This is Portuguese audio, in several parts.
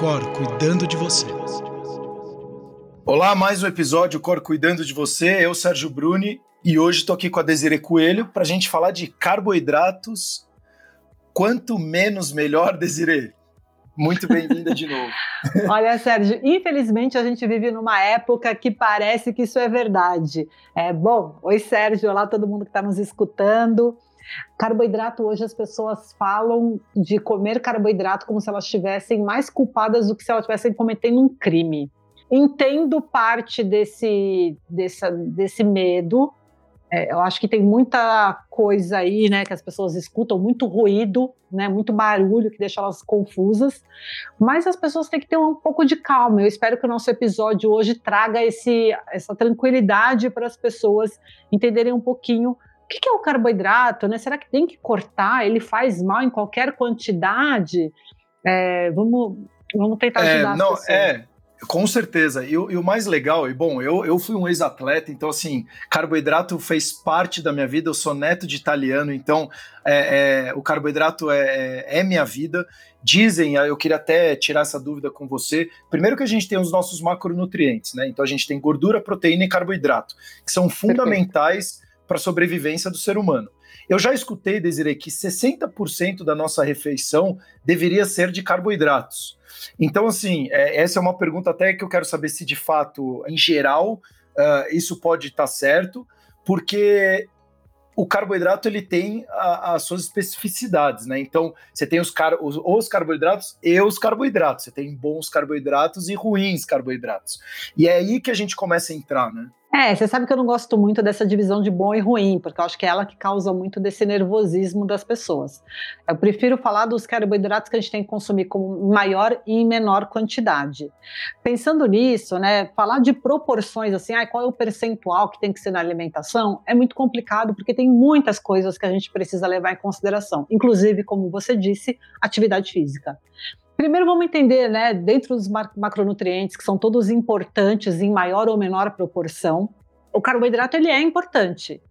Cor cuidando de você. Olá, mais um episódio Cor cuidando de você. Eu, Sérgio Bruni, e hoje estou aqui com a Desire Coelho para a gente falar de carboidratos. Quanto menos, melhor, Desire. Muito bem-vinda de novo. Olha, Sérgio, infelizmente a gente vive numa época que parece que isso é verdade. É bom. Oi, Sérgio. Olá, todo mundo que está nos escutando. Carboidrato, hoje as pessoas falam de comer carboidrato como se elas estivessem mais culpadas do que se elas estivessem cometendo um crime. Entendo parte desse, desse, desse medo. É, eu acho que tem muita coisa aí, né, que as pessoas escutam, muito ruído, né, muito barulho que deixa elas confusas. Mas as pessoas têm que ter um pouco de calma. Eu espero que o nosso episódio hoje traga esse, essa tranquilidade para as pessoas entenderem um pouquinho que, que é o carboidrato? Né? Será que tem que cortar? Ele faz mal em qualquer quantidade? É, vamos, vamos tentar é, ajudar é, não, É, com certeza. E, e, o mais legal, e bom, eu, eu fui um ex-atleta, então assim, carboidrato fez parte da minha vida, eu sou neto de italiano, então é, é, o carboidrato é, é, é minha vida. Dizem, eu queria até tirar essa dúvida com você. Primeiro que a gente tem os nossos macronutrientes, né? Então a gente tem gordura, proteína e carboidrato, que são fundamentais para a sobrevivência do ser humano. Eu já escutei, Desiree, que 60% da nossa refeição deveria ser de carboidratos. Então, assim, é, essa é uma pergunta até que eu quero saber se de fato, em geral, uh, isso pode estar tá certo, porque o carboidrato ele tem as suas especificidades, né? Então, você tem os, car os, os, carboidratos e os carboidratos. Você tem bons carboidratos e ruins carboidratos. E é aí que a gente começa a entrar, né? É, você sabe que eu não gosto muito dessa divisão de bom e ruim, porque eu acho que é ela que causa muito desse nervosismo das pessoas. Eu prefiro falar dos carboidratos que a gente tem que consumir com maior e menor quantidade. Pensando nisso, né, falar de proporções assim, ah, qual é o percentual que tem que ser na alimentação, é muito complicado porque tem muitas coisas que a gente precisa levar em consideração, inclusive, como você disse, atividade física. Primeiro vamos entender, né, dentro dos macronutrientes, que são todos importantes em maior ou menor proporção, o carboidrato ele é importante.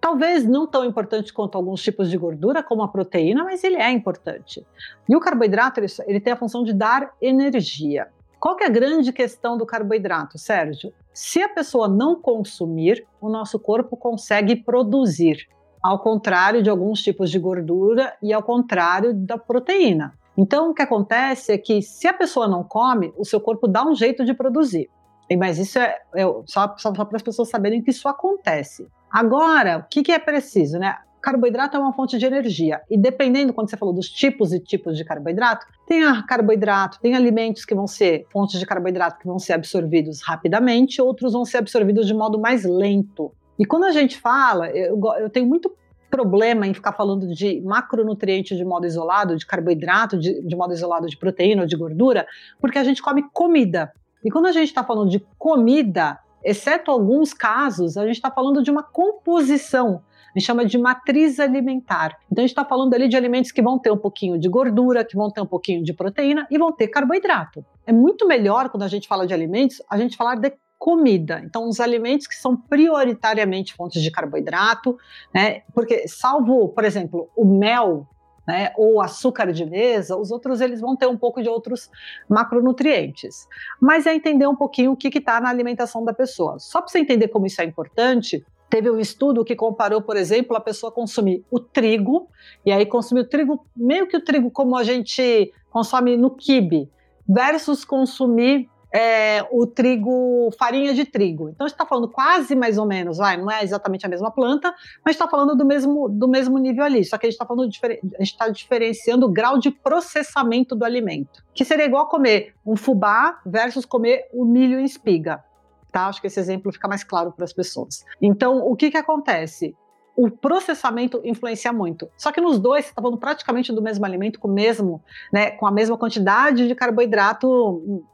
Talvez não tão importante quanto alguns tipos de gordura, como a proteína, mas ele é importante. E o carboidrato, ele, ele tem a função de dar energia. Qual que é a grande questão do carboidrato, Sérgio? Se a pessoa não consumir, o nosso corpo consegue produzir, ao contrário de alguns tipos de gordura e ao contrário da proteína. Então, o que acontece é que se a pessoa não come, o seu corpo dá um jeito de produzir. Mas isso é, é só, só, só para as pessoas saberem que isso acontece. Agora, o que, que é preciso, né? Carboidrato é uma fonte de energia. E dependendo, quando você falou dos tipos e tipos de carboidrato, tem carboidrato, tem alimentos que vão ser fontes de carboidrato que vão ser absorvidos rapidamente, outros vão ser absorvidos de modo mais lento. E quando a gente fala, eu, eu tenho muito problema em ficar falando de macronutrientes de modo isolado, de carboidrato de, de modo isolado, de proteína ou de gordura, porque a gente come comida. E quando a gente está falando de comida, exceto alguns casos, a gente está falando de uma composição. A gente chama de matriz alimentar. Então, a gente está falando ali de alimentos que vão ter um pouquinho de gordura, que vão ter um pouquinho de proteína e vão ter carboidrato. É muito melhor, quando a gente fala de alimentos, a gente falar de comida. Então, os alimentos que são prioritariamente fontes de carboidrato, né? Porque, salvo, por exemplo, o mel, né, ou açúcar de mesa, os outros eles vão ter um pouco de outros macronutrientes. Mas é entender um pouquinho o que está na alimentação da pessoa. Só para você entender como isso é importante, teve um estudo que comparou, por exemplo, a pessoa consumir o trigo, e aí consumir o trigo, meio que o trigo como a gente consome no quibe, versus consumir é, o trigo, farinha de trigo. Então, a gente está falando quase mais ou menos, vai, não é exatamente a mesma planta, mas está falando do mesmo, do mesmo nível ali. Só que a gente está falando, a gente está diferenciando o grau de processamento do alimento, que seria igual comer um fubá versus comer o milho em espiga. Tá? Acho que esse exemplo fica mais claro para as pessoas. Então, o que, que acontece? O processamento influencia muito. Só que nos dois, você está falando praticamente do mesmo alimento, com, mesmo, né, com a mesma quantidade de carboidrato,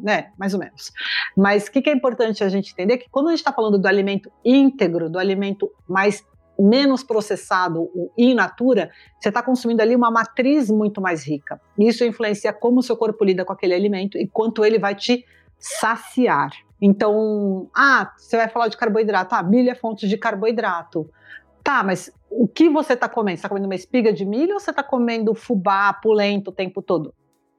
né, mais ou menos. Mas o que, que, é importante a gente entender? Que quando a gente está falando do alimento íntegro, do alimento mais menos processado, o in natura, você está consumindo ali uma matriz muito mais rica. Isso influencia como o seu corpo lida com aquele alimento e quanto ele vai te saciar. Então, ah, você vai falar de carboidrato, ah, milho é fonte de carboidrato. Tá, mas o que você está comendo? Você está comendo uma espiga de milho ou você está comendo fubá, pulento o tempo todo?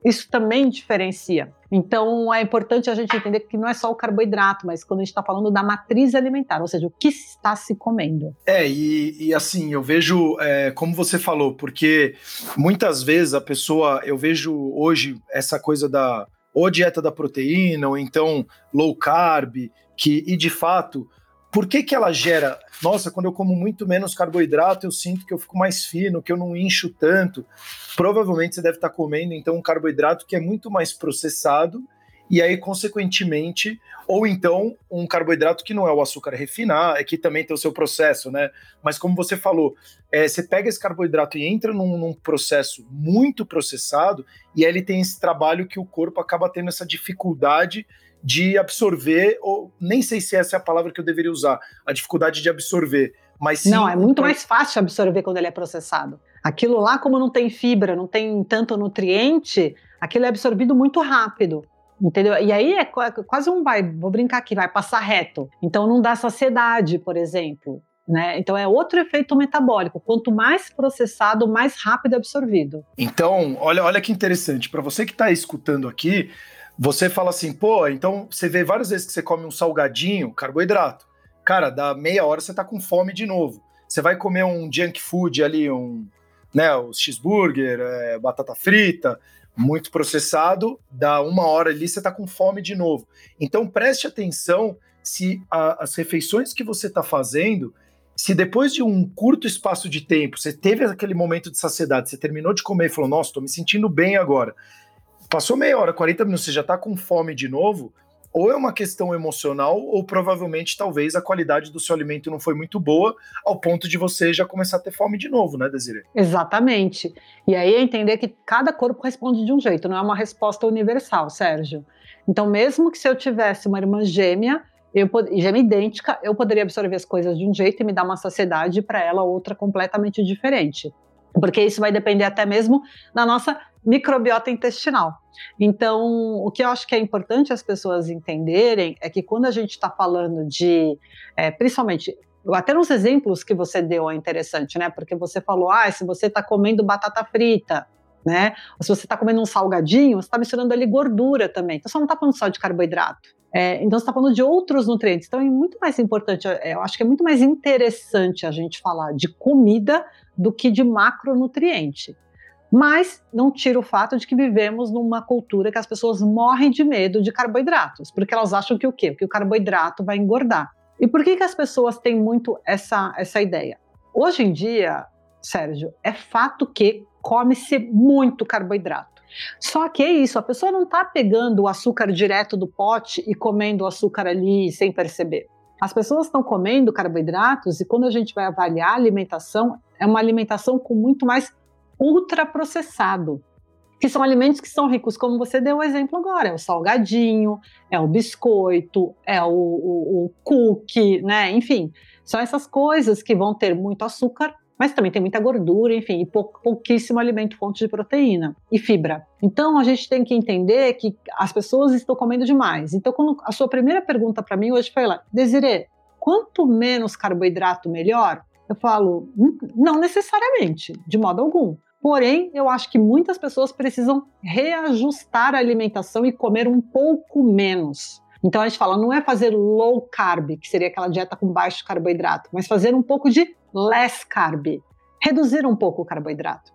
isso também diferencia. Então é importante a gente entender que não é só o carboidrato, mas quando a gente está falando da matriz alimentar, ou seja, o que está se comendo. É, e, e assim, eu vejo, é, como você falou, porque muitas vezes a pessoa, eu vejo hoje essa coisa da ou dieta da proteína, ou então low carb, que, e de fato, por que, que ela gera? Nossa, quando eu como muito menos carboidrato, eu sinto que eu fico mais fino, que eu não incho tanto. Provavelmente você deve estar comendo então um carboidrato que é muito mais processado e aí, consequentemente, ou então um carboidrato que não é o açúcar refinar, é que também tem o seu processo, né? Mas como você falou, é, você pega esse carboidrato e entra num, num, processo muito processado, e aí ele tem esse trabalho que o corpo acaba tendo essa dificuldade de absorver, ou nem sei se essa é a palavra que eu deveria usar, a dificuldade de absorver. Mas sim, não, é muito mais fácil absorver quando ele é processado. Aquilo lá, como não tem fibra, não tem tanto nutriente, aquilo é absorvido muito rápido. Entendeu? E aí é quase um vai, vou brincar aqui, vai passar reto. Então não dá saciedade, por exemplo. Né? Então é outro efeito metabólico. Quanto mais processado, mais rápido é absorvido. Então, olha, olha que interessante. Para você que está escutando aqui, você fala assim, pô, então você vê várias vezes que você come um salgadinho, carboidrato. Cara, dá meia hora você está com fome de novo. Você vai comer um junk food ali, um, né, o cheeseburger, é, batata frita, muito processado, dá uma hora ali, você está com fome de novo. Então preste atenção se a, as refeições que você está fazendo, se depois de um curto espaço de tempo, você teve aquele momento de saciedade, você terminou de comer e falou, nossa, estou me sentindo bem agora. Passou meia hora, 40 minutos, você já está com fome de novo, ou é uma questão emocional, ou provavelmente talvez a qualidade do seu alimento não foi muito boa, ao ponto de você já começar a ter fome de novo, né, Desiree? Exatamente. E aí é entender que cada corpo responde de um jeito, não é uma resposta universal, Sérgio. Então, mesmo que se eu tivesse uma irmã gêmea, eu gêmea idêntica, eu poderia absorver as coisas de um jeito e me dar uma saciedade para ela outra completamente diferente. Porque isso vai depender até mesmo da nossa microbiota intestinal. Então, o que eu acho que é importante as pessoas entenderem é que quando a gente está falando de, é, principalmente, até nos exemplos que você deu é interessante, né? Porque você falou, ah, se você está comendo batata frita, né? Ou se você está comendo um salgadinho, você está misturando ali gordura também. Então, você não está falando só de carboidrato. É, então, você está falando de outros nutrientes. Então, é muito mais importante, é, eu acho que é muito mais interessante a gente falar de comida do que de macronutriente. Mas não tira o fato de que vivemos numa cultura que as pessoas morrem de medo de carboidratos, porque elas acham que o quê? Que o carboidrato vai engordar. E por que, que as pessoas têm muito essa, essa ideia? Hoje em dia, Sérgio, é fato que come-se muito carboidrato. Só que é isso, a pessoa não está pegando o açúcar direto do pote e comendo o açúcar ali sem perceber. As pessoas estão comendo carboidratos e quando a gente vai avaliar a alimentação, é uma alimentação com muito mais ultraprocessado, que são alimentos que são ricos, como você deu o exemplo agora, é o salgadinho, é o biscoito, é o, o, o cookie, né? Enfim, são essas coisas que vão ter muito açúcar, mas também tem muita gordura, enfim, e pou, pouquíssimo alimento fonte de proteína e fibra. Então a gente tem que entender que as pessoas estão comendo demais. Então, quando a sua primeira pergunta para mim hoje foi lá, Desirê, quanto menos carboidrato melhor? Eu falo, hum, não necessariamente, de modo algum. Porém, eu acho que muitas pessoas precisam reajustar a alimentação e comer um pouco menos. Então a gente fala, não é fazer low carb, que seria aquela dieta com baixo carboidrato, mas fazer um pouco de less carb, reduzir um pouco o carboidrato.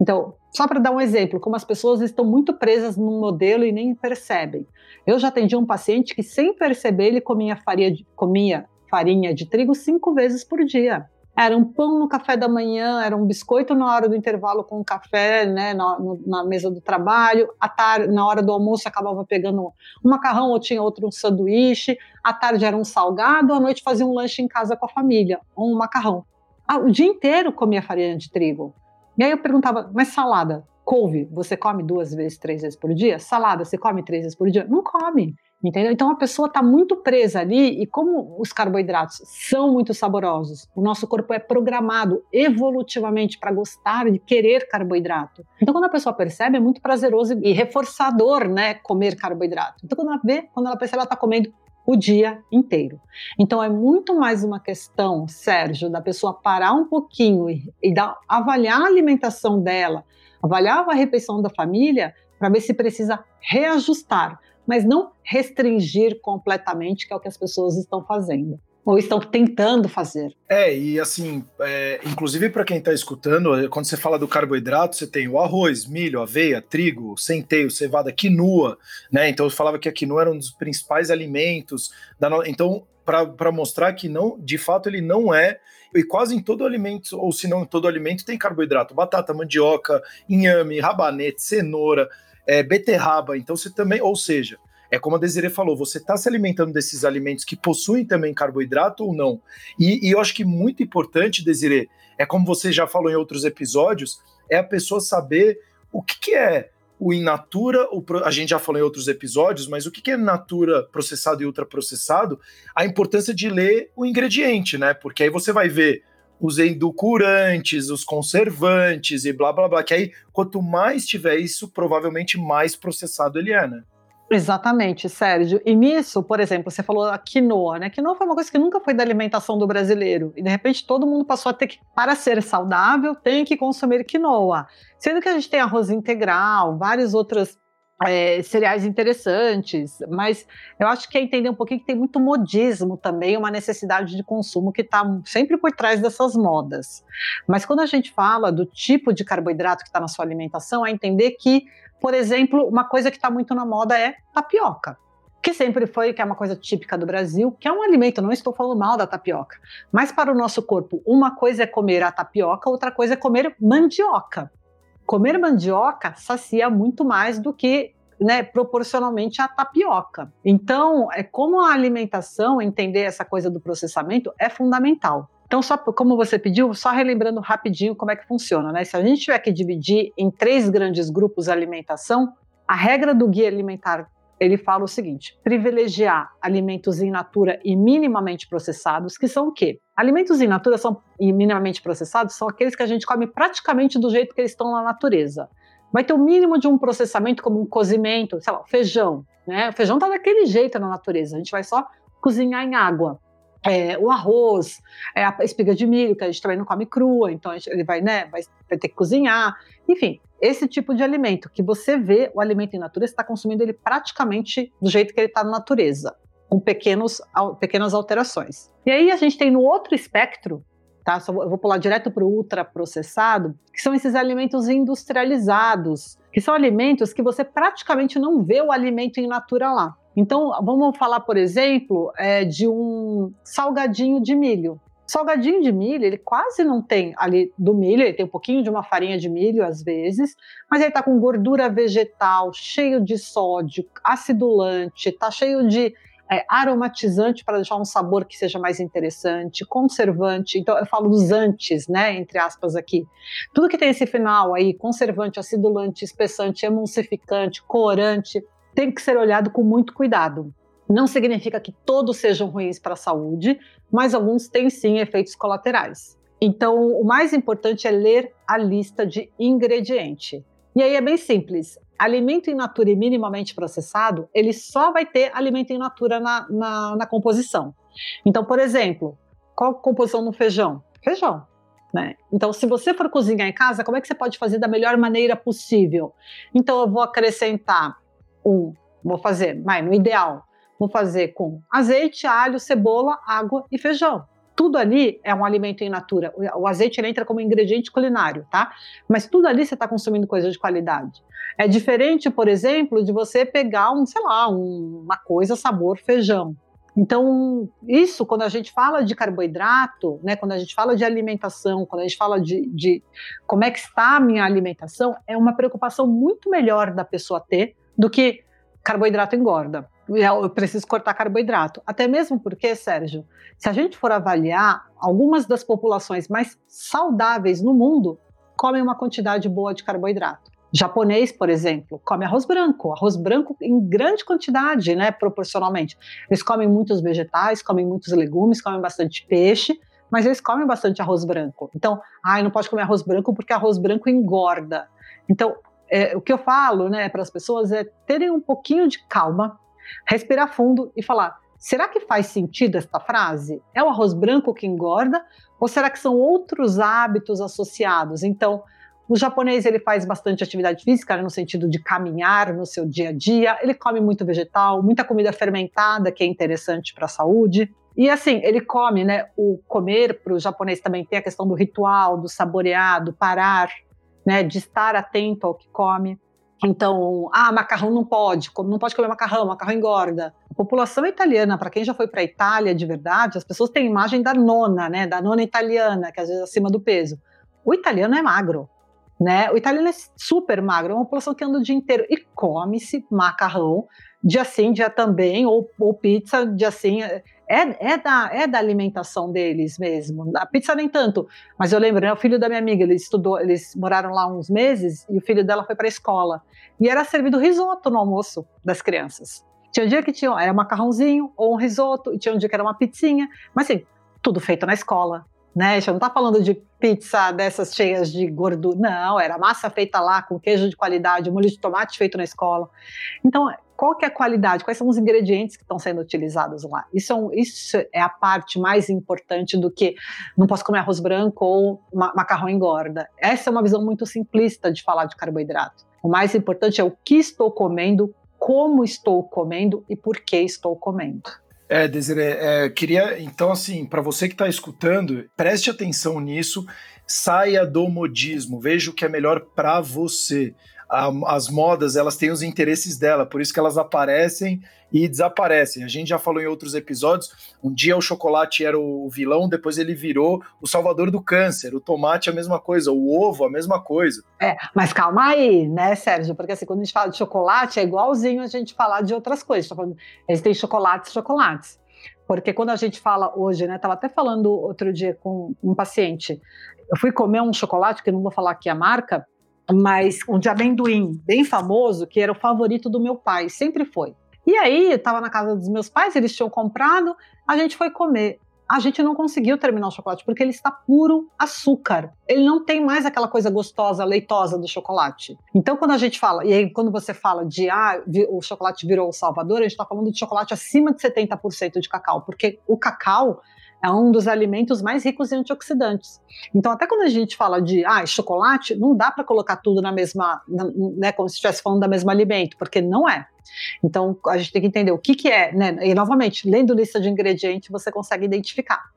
Então, só para dar um exemplo, como as pessoas estão muito presas num modelo e nem percebem. Eu já atendi um paciente que, sem perceber, ele comia farinha de, comia farinha de trigo cinco vezes por dia. Era um pão no café da manhã, era um biscoito na hora do intervalo com café, né, na, na mesa do trabalho. À tarde, na hora do almoço, acabava pegando um macarrão ou tinha outro um sanduíche. À tarde era um salgado, à noite fazia um lanche em casa com a família, ou um macarrão. Ah, o dia inteiro comia farinha de trigo. E aí eu perguntava, mas salada? Couve, você come duas vezes, três vezes por dia? Salada, você come três vezes por dia? Não come. Entendeu? Então a pessoa está muito presa ali e como os carboidratos são muito saborosos, o nosso corpo é programado evolutivamente para gostar de querer carboidrato. Então quando a pessoa percebe é muito prazeroso e reforçador, né, comer carboidrato. Então quando ela vê, quando ela percebe ela está comendo o dia inteiro. Então é muito mais uma questão, Sérgio, da pessoa parar um pouquinho e, e avaliar a alimentação dela, avaliar a refeição da família para ver se precisa reajustar, mas não restringir completamente, que é o que as pessoas estão fazendo ou estão tentando fazer. É, e assim, é, inclusive para quem está escutando, quando você fala do carboidrato, você tem o arroz, milho, aveia, trigo, centeio, cevada, quinoa, né? Então eu falava que a quinoa era um dos principais alimentos. Da no... Então, para mostrar que não, de fato, ele não é. E quase em todo alimento, ou se não em todo alimento, tem carboidrato: batata, mandioca, inhame, rabanete, cenoura, é, beterraba. Então você também, ou seja, é como a Desiree falou, você está se alimentando desses alimentos que possuem também carboidrato ou não? E, e, eu acho que muito importante, Desiree, é como você já falou em outros episódios, é a pessoa saber o que, que é o in natura, o, a gente já falou em outros episódios, mas o que, que é natura processado e ultraprocessado? A importância de ler o ingrediente, né? Porque aí você vai ver os edulcorantes, os conservantes e blá blá blá, que aí quanto mais tiver isso, provavelmente mais processado ele é, né? Exatamente, Sérgio. E nisso, por exemplo, você falou a quinoa, né? Quinoa foi uma coisa que nunca foi da alimentação do brasileiro. E de repente todo mundo passou a ter que, para ser saudável, tem que consumir quinoa. Sendo que a gente tem arroz integral, várias outras é, cereais interessantes, mas eu acho que é entender um pouquinho que tem muito modismo também, uma necessidade de consumo que está sempre por trás dessas modas. Mas quando a gente fala do tipo de carboidrato que está na sua alimentação, é entender que por exemplo, uma coisa que está muito na moda é tapioca que sempre foi, que é uma coisa típica do Brasil, que é um alimento, não estou falando mal da tapioca, mas para o nosso corpo, uma coisa é comer a tapioca, outra coisa é comer mandioca. Comer mandioca sacia muito mais do que né, proporcionalmente à tapioca. Então, é como a alimentação, entender essa coisa do processamento é fundamental. Então, só como você pediu, só relembrando rapidinho como é que funciona, né? Se a gente tiver que dividir em três grandes grupos a alimentação, a regra do guia alimentar ele fala o seguinte: privilegiar alimentos in natura e minimamente processados, que são o quê? Alimentos in natura são, e minimamente processados são aqueles que a gente come praticamente do jeito que eles estão na natureza. Vai ter o mínimo de um processamento, como um cozimento, sei lá, feijão. Né? O feijão está daquele jeito na natureza, a gente vai só cozinhar em água é, o arroz, é, a espiga de milho, que a gente também não come crua, então gente, ele vai, né, vai, vai, ter que cozinhar. Enfim, esse tipo de alimento que você vê o alimento em natureza, está consumindo ele praticamente do jeito que ele está na natureza, com pequenos, pequenas alterações. E aí a gente tem no outro espectro, tá? Só vou, eu vou pular direto para o ultraprocessado, que são esses alimentos industrializados, que são alimentos que você praticamente não vê o alimento in natura lá. Então, vamos falar, por exemplo, é, de um salgadinho de milho. Salgadinho de milho, ele quase não tem ali do milho, ele tem um pouquinho de uma farinha de milho às vezes, mas ele está com gordura vegetal, cheio de sódio, acidulante, está cheio de é, aromatizante para deixar um sabor que seja mais interessante, conservante. Então, eu falo dos antes, né, entre aspas aqui. Tudo que tem esse final aí, conservante, acidulante, espessante, emulsificante, corante, tem que ser olhado com muito cuidado. Não significa que todos sejam ruins para a saúde, mas alguns têm sim efeitos colaterais. Então, o mais importante é ler a lista de ingrediente. E aí é bem simples. Alimento in natura e minimamente processado, ele só vai ter alimento in natura na, na, na composição. Então, por exemplo, qual a composição no feijão? Feijão. Né? Então, se você for cozinhar em casa, como é que você pode fazer da melhor maneira possível? Então, eu vou acrescentar um, vou fazer, mas no ideal, vou fazer com azeite, alho, cebola, água e feijão. Tudo ali é um alimento in natura. O azeite entra como ingrediente culinário, tá? Mas tudo ali você está consumindo coisa de qualidade. É diferente, por exemplo, de você pegar um, sei lá, um, uma coisa sabor feijão. Então, isso, quando a gente fala de carboidrato, né, quando a gente fala de alimentação, quando a gente fala de, de como é que está a minha alimentação, é uma preocupação muito melhor da pessoa ter do que carboidrato engorda. Eu preciso cortar carboidrato. Até mesmo porque, Sérgio, se a gente for avaliar, algumas das populações mais saudáveis no mundo comem uma quantidade boa de carboidrato. Japonês, por exemplo, come arroz branco, arroz branco em grande quantidade, né, proporcionalmente. Eles comem muitos vegetais, comem muitos legumes, comem bastante peixe, mas eles comem bastante arroz branco. Então, ai, não pode comer arroz branco porque arroz branco engorda. Então, é, o que eu falo né, para as pessoas é terem um pouquinho de calma, respirar fundo e falar: será que faz sentido esta frase? É o arroz branco que engorda? Ou será que são outros hábitos associados? Então, O japonês ele faz bastante atividade física, né, no sentido de caminhar no seu dia a dia. Ele come muito vegetal, muita comida fermentada, que é interessante para a saúde. E assim, ele come, né? O comer para o japonês também tem a questão do ritual, do saborear, do parar, né? De estar atento ao que come. Então, ah, macarrão não pode, não pode comer macarrão, macarrão engorda. A população italiana, para quem já foi para a Itália de verdade, as pessoas têm imagem da nona, né? Da nona italiana, que às vezes é acima do peso. O italiano é magro, né? O italiano é super magro, é uma população que anda o dia inteiro e come-se macarrão, dia sim, dia também, ou, ou pizza, dia sim. É, é, da, é da alimentação deles mesmo. A pizza nem tanto, mas eu lembro, né, o filho da minha amiga, ele estudou, eles moraram lá uns meses e o filho dela foi para a escola e era servido risoto no almoço das crianças. Tinha um dia que tinha era macarrãozinho ou um risoto, e tinha um dia que era uma pizzinha, mas assim, tudo feito na escola, né? A gente não está falando de pizza dessas cheias de gordura, não, era massa feita lá com queijo de qualidade, molho de tomate feito na escola. Então, qual que é a qualidade? Quais são os ingredientes que estão sendo utilizados lá? Isso é, um, isso é a parte mais importante do que não posso comer arroz branco ou macarrão engorda. Essa é uma visão muito simplista de falar de carboidrato. O mais importante é o que estou comendo, como estou comendo e por que estou comendo. É, Desiree, é, queria, então, assim, para você que está escutando, preste atenção nisso, saia do modismo, veja o que é melhor para você a, as modas elas têm os interesses dela, por isso que elas aparecem e desaparecem. A gente já falou em outros episódios. Um dia o chocolate era o vilão, depois ele virou o salvador do câncer. O tomate a mesma coisa, o ovo a mesma coisa. É, mas calma aí, né, Sérgio? Porque assim, quando a gente fala de chocolate, é igualzinho a gente falar de outras coisas. Tá falando, existem chocolates, chocolates. Porque quando a gente fala hoje, né? Tava até falando outro dia com um paciente. Eu fui comer um chocolate, que não vou falar aqui a marca, mas um de amendoim bem famoso, que era o favorito do meu pai, sempre foi. E aí, estava na casa dos meus pais, eles tinham comprado, a gente foi comer. A gente não conseguiu terminar o chocolate porque ele está puro açúcar. Ele não tem mais aquela coisa gostosa, leitosa do chocolate. Então, quando a gente fala, e aí quando você fala de ah, o chocolate virou o salvador, a gente está falando de chocolate acima de 70% de cacau, porque o cacau é um dos alimentos mais ricos em antioxidantes. Então, até quando a gente fala de ah, chocolate, não dá para colocar tudo na mesma, né, como se estivesse falando da mesma alimento, porque não é. Então, a gente tem que entender o que, que é, né? E novamente, lendo lista de ingredientes, você consegue identificar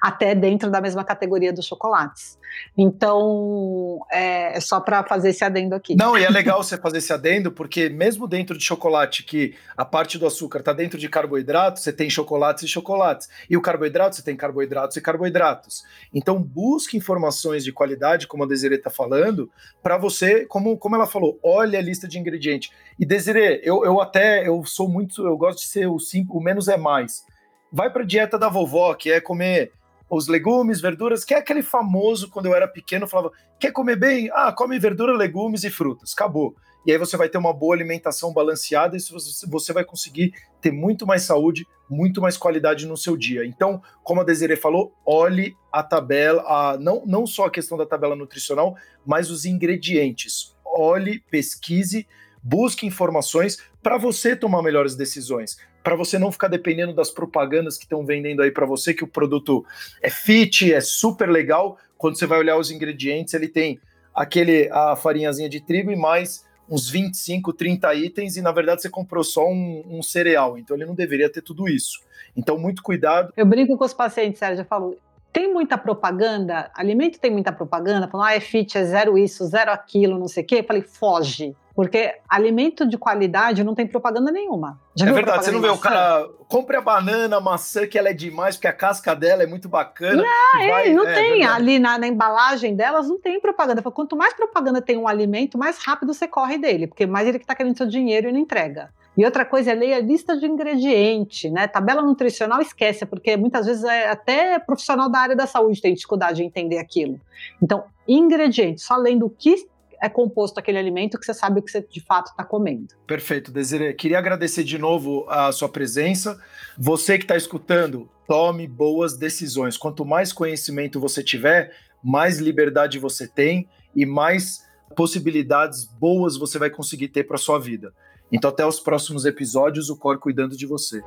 até dentro da mesma categoria dos chocolates. Então, é, é só para fazer esse adendo aqui. Não, e é legal você fazer esse adendo, porque mesmo dentro de chocolate, que a parte do açúcar está dentro de carboidratos, você tem chocolates e chocolates. E o carboidrato, você tem carboidratos e carboidratos. Então, busque informações de qualidade, como a Desiree está falando, para você, como, como ela falou, olha a lista de ingredientes. E Desiree, eu, eu até, eu sou muito, eu gosto de ser o, simples, o menos é mais. Vai para dieta da vovó, que é comer os legumes, verduras, que é aquele famoso, quando eu era pequeno, falava, quer comer bem? Ah, come verdura, legumes e frutas, acabou. E aí você vai ter uma boa alimentação balanceada e você vai conseguir ter muito mais saúde, muito mais qualidade no seu dia. Então, como a Desiree falou, olhe a tabela, a, não, não só a questão da tabela nutricional, mas os ingredientes. Olhe, pesquise, busque informações para você tomar melhores decisões para você não ficar dependendo das propagandas que estão vendendo aí para você, que o produto é fit, é super legal. Quando você vai olhar os ingredientes, ele tem aquele a farinhazinha de trigo e mais uns 25, 30 itens, e na verdade você comprou só um, um cereal, então ele não deveria ter tudo isso. Então, muito cuidado. Eu brinco com os pacientes, Sérgio, eu falo, tem muita propaganda, alimento tem muita propaganda, falando, ah, é fit, é zero isso, zero aquilo, não sei o quê. Eu falei, foge. Porque alimento de qualidade não tem propaganda nenhuma. Já é verdade, você não vê o cara, compre a banana, a maçã, que ela é demais, porque a casca dela é muito bacana. Não, é, vai, não é, tem. É Ali na, na, embalagem delas não tem propaganda. Quanto mais propaganda tem um alimento, mais rápido você corre dele, porque mais ele que está querendo seu dinheiro e não entrega. E outra coisa é ler a lista de ingrediente, né? Tabela nutricional esquece, porque muitas vezes é até profissional da área da saúde tem dificuldade de entender aquilo. Então, ingredientes, só lendo o que é composto aquele alimento que você sabe o que você de fato está comendo. Perfeito, Desiree. Queria agradecer de novo a sua presença. Você que está escutando, tome boas decisões. Quanto mais conhecimento você tiver, mais liberdade você tem e mais possibilidades boas você vai conseguir ter para sua vida. Então, até os próximos episódios, o Cor cuidando de você.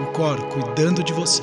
O Cor cuidando de você.